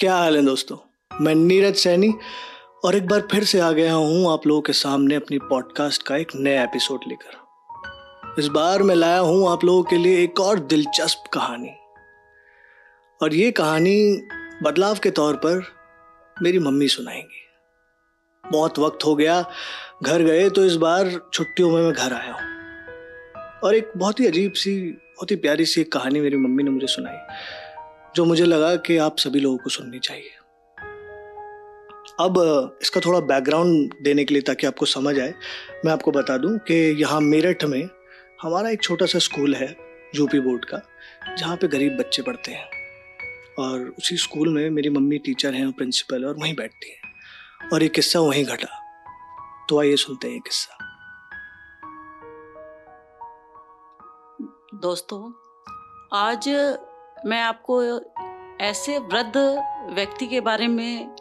क्या हाल है दोस्तों? मैं नीरज सैनी और एक बार फिर से आ गया हूँ आप लोगों के सामने अपनी पॉडकास्ट का एक नया एपिसोड लेकर। इस बार मैं लाया हूँ आप लोगों के लिए एक और दिलचस्प कहानी। और ये कहानी बदलाव के तौर पर मेरी मम्मी सुनाएँगी। बहुत वक्त हो गया, घर गए तो इस बार छुट्टियों में मैं घर आया हूँ। और एक बहुत ही अजीब सी, बहुत ही प्यारी सी एक कहानी मेरी मम्मी ने मुझे सुनाई। जो मुझे लगा कि आप सभी लोगों को सुननी चाहिए। अब इसका थोड़ा बैकग्राउंड देने के लिए ताकि आपको समझ आए, मैं आपको बता दूँ कि यहाँ मेरठ में हमारा एक छोटा सा स्कूल है यूपी बोर्ड का, जहाँ पे गरीब बच्चे पढ़ते हैं। और उसी स्कूल में मेरी मम्मी टीचर हैं और प्रिंसिपल और वहीं बैठती हैं। और ये किस्सा वहीं घटा। तो आइए सुनते हैं ये किस्सा। दोस्तों, आज मैं आपको ऐसे वृद्ध व्यक्ति के बारे में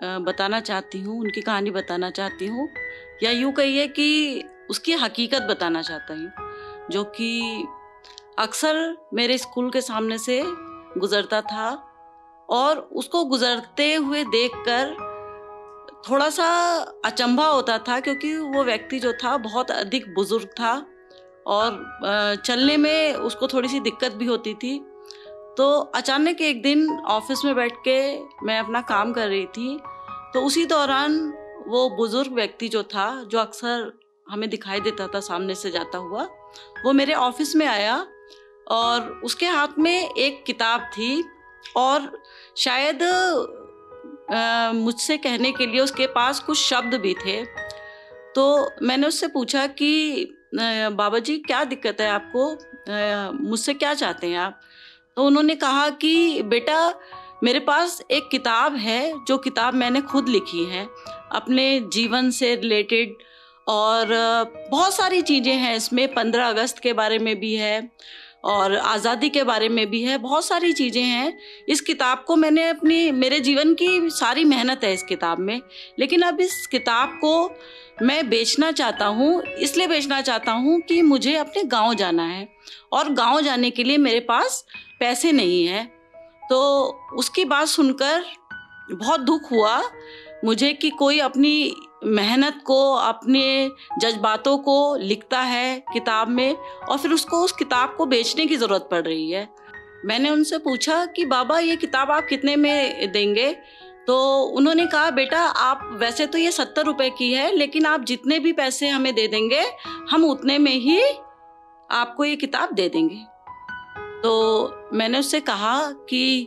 बताना चाहती हूँ, उनकी कहानी बताना चाहती हूँ, या यूँ कहिए कि उसकी हकीकत बताना चाहता हूँ, जो कि अक्सर मेरे स्कूल के सामने से गुजरता था और उसको गुजरते हुए देखकर थोड़ा सा अचंभा होता था, क्योंकि वो व्यक्ति जो था बहुत अधिक बुज़ुर्ग था और चलने में उसको थोड़ी सी दिक्कत भी होती थी। तो अचानक एक दिन ऑफ़िस में बैठ के मैं अपना काम कर रही थी तो उसी दौरान वो बुज़ुर्ग व्यक्ति जो था, जो अक्सर हमें दिखाई देता था, सामने से जाता हुआ, वो मेरे ऑफ़िस में आया और उसके हाथ में एक किताब थी और शायद मुझसे कहने के लिए उसके पास कुछ शब्द भी थे। तो मैंने उससे पूछा कि बाबा जी, क्या दिक्कत है आपको? मुझसे क्या चाहते हैं आप? तो उन्होंने कहा कि, बेटा, मेरे पास एक किताब है, जो किताब मैंने खुद लिखी है। अपने जीवन से रिलेटेड और, बहुत सारी चीज़ें हैं, इसमें पंद्रह अगस्त के बारे में भी है और आज़ादी के बारे में भी है, बहुत सारी चीज़ें हैं। इस किताब को मैंने अपनी, मेरे जीवन की सारी मेहनत है इस किताब में। लेकिन अब इस किताब को मैं बेचना चाहता हूँ, इसलिए बेचना चाहता हूँ कि मुझे अपने गाँव जाना है। और गाँव जाने के लिए मेरे पास पैसे नहीं है। तो उसकी बात सुनकर बहुत दुख हुआ मुझे कि कोई अपनी मेहनत को, अपने जज्बातों को लिखता है किताब में और फिर उसको उस किताब को बेचने की ज़रूरत पड़ रही है। मैंने उनसे पूछा कि, बाबा, ये किताब आप कितने में देंगे? तो उन्होंने कहा, बेटा, आप, वैसे तो ये सत्तर रुपये की है, लेकिन आप जितने भी पैसे हमें दे देंगे, हम उतने में ही आपको ये किताब दे देंगे। तो मैंने उससे कहा कि,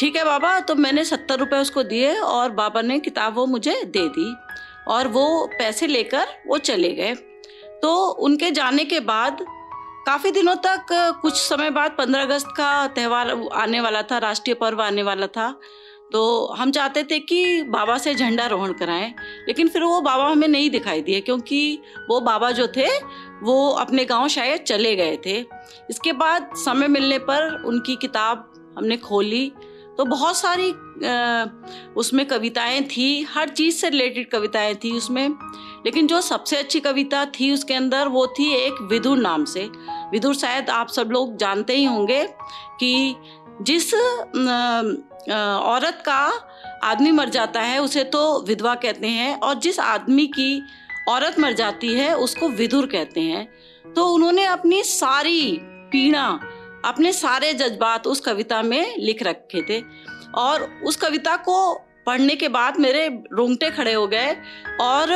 ठीक है बाबा। तो मैंने सत्तर रुपये उसको दिए और बाबा ने किताब वो मुझे दे दी। और वो पैसे लेकर वो चले गए। तो उनके जाने के बाद काफ़ी दिनों तक कुछ समय बाद पंद्रह अगस्त का त्यौहार आने वाला था, राष्ट्रीय पर्व आने वाला था। तो हम चाहते थे कि बाबा से झंडा रोहण कराएँ, लेकिन फिर वो बाबा हमें नहीं दिखाई दिए क्योंकि वो बाबा जो थे, वो अपने गाँव शायद चले गए थे। इसके बाद समय मिलने पर उनकी किताब हमने खोली तो बहुत सारी उसमें कविताएँ थी, हर चीज़ से रिलेटेड कविताएँ थी उसमें। लेकिन जो सबसे अच्छी कविता थी उसके अंदर वो थी एक विदुर नाम से। विदुर शायद आप सब लोग जानते ही होंगे कि जिस औरत का आदमी मर जाता है, उसे तो विधवा कहते हैं और जिस आदमी की औरत मर जाती है, उसको विधुर कहते हैं। तो उन्होंने अपनी सारी पीड़ा अपने सारे जज्बात उस कविता में लिख रखे थे। और उस कविता को पढ़ने के बाद मेरे रोंगटे खड़े हो गए और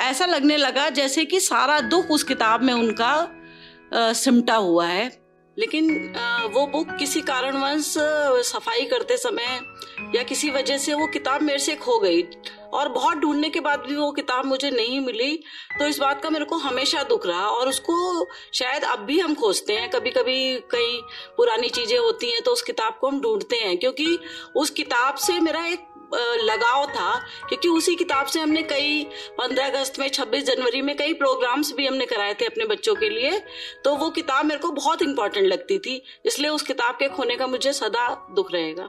ऐसा लगने लगा जैसे कि सारा दुख उस किताब में उनका सिमटा हुआ है। लेकिन वो बुक किसी कारणवश सफ़ाई करते समय या किसी वजह से वो किताब मेरे से खो गई। और बहुत ढूँढने के बाद भी वो किताब मुझे नहीं मिली। तो इस बात का मेरे को हमेशा दुख रहा और उसको शायद अब भी हम खोजते हैं। कभी कभी कई पुरानी चीज़ें होती हैं तो उस किताब को हम ढूंढते हैं क्योंकि उस किताब से मेरा एक लगाव था क्योंकि उसी किताब से हमने कई पंद्रह अगस्त में, छब्बीस जनवरी में कई प्रोग्राम्स भी हमने कराए थे अपने बच्चों के लिए। तो वो किताब मेरे को बहुत इंपॉर्टेंट लगती थी, इसलिए उस किताब के खोने का मुझे सदा दुख रहेगा।